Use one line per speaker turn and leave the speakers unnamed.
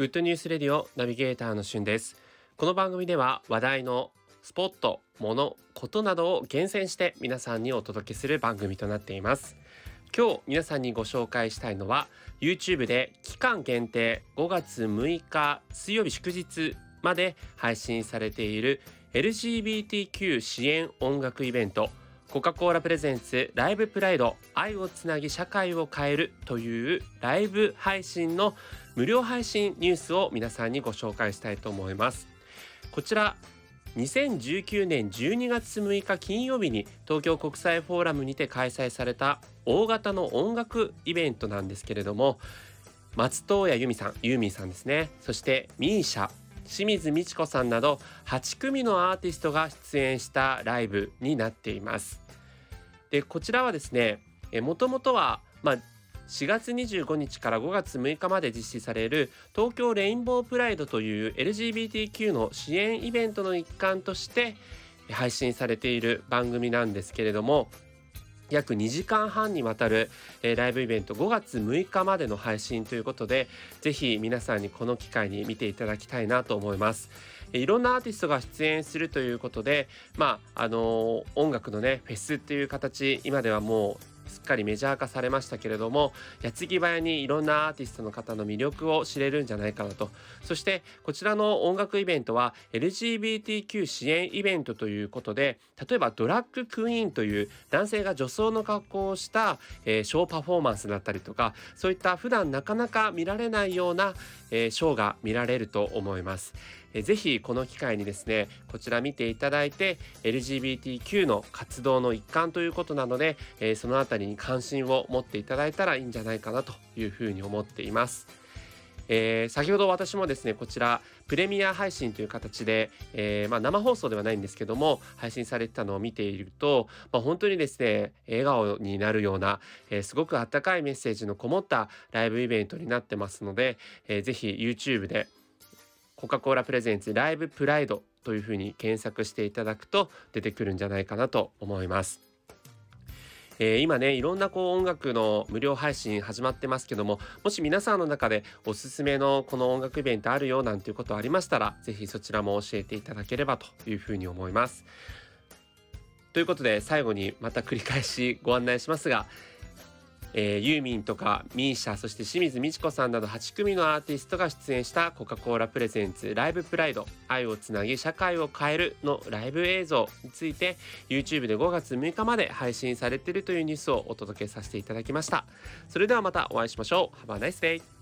ウッドニュースレディオナビゲーターのしゅんです。この番組では話題のスポット、もの、ことなどを厳選して皆さんにお届けする番組となっています。今日皆さんにご紹介したいのは YouTube で期間限定5月6日水曜日祝日まで配信されている LGBTQ 支援音楽イベントコカ・コーラプレゼンツライブプライド愛をつなぎ社会を変えるというライブ配信の無料配信ニュースを皆さんにご紹介したいと思います。こちら2019年12月6日金曜日に東京国際フォーラムにて開催された大型の音楽イベントなんですけれども松任谷由実さんユーミンさんですね。そしてミーシャ清水美智子さんなど8組のアーティストが出演したライブになっています。でこちらはですねもともとは、まあ、4月25日から5月6日まで実施される東京レインボープライドという LGBTQ の支援イベントの一環として配信されている番組なんですけれども約2時間半にわたる、えー、ライブイベント5月6日までの配信ということでぜひ皆さんにこの機会に見ていただきたいなと思います。いろんなアーティストが出演するということでまああのー、音楽のねフェスっていう形今ではもうすっかりメジャー化されましたけれども矢継ぎ早にいろんなアーティストの方の魅力を知れるんじゃないかなとそしてこちらの音楽イベントは LGBTQ 支援イベントということで例えばドラッグクイーンという男性が女装の格好をした、えー、ショーパフォーマンスだったりとかそういった普段なかなか見られないような、えー、ショーが見られると思います。えー、ぜひこの機会にですねこちら見ていただいて LGBTQ の活動の一環ということなので、えー、そのあたりに関心を持っていただいたらいいんじゃないかなというふうに思っています。えー、先ほど私もですねこちらプレミア配信という形で、えー、まあ、生放送ではないんですけども配信されてたのを見ていると、まあ、本当にですね笑顔になるような、えー、すごくあったかいメッセージのこもったライブイベントになってますので、えー、ぜひ YouTube でコカ・コーラプレゼンツライブプライドというふうに検索していただくと出てくるんじゃないかなと思います。えー、今ねいろんなこう音楽の無料配信始まってますけどももし皆さんの中でおすすめのこの音楽イベントあるよなんていうことありましたら是非そちらも教えていただければというふうに思います。ということで最後にまた繰り返しご案内しますがえー、ユーミンとかミーシャそして清水美智子さんなど8組のアーティストが出演したコカ・コーラプレゼンツライブプライド愛をつなぎ社会を変えるのライブ映像について YouTube で5月6日まで配信されているというニュースをお届けさせていただきました。それではまたお会いしましょう。Have a nice day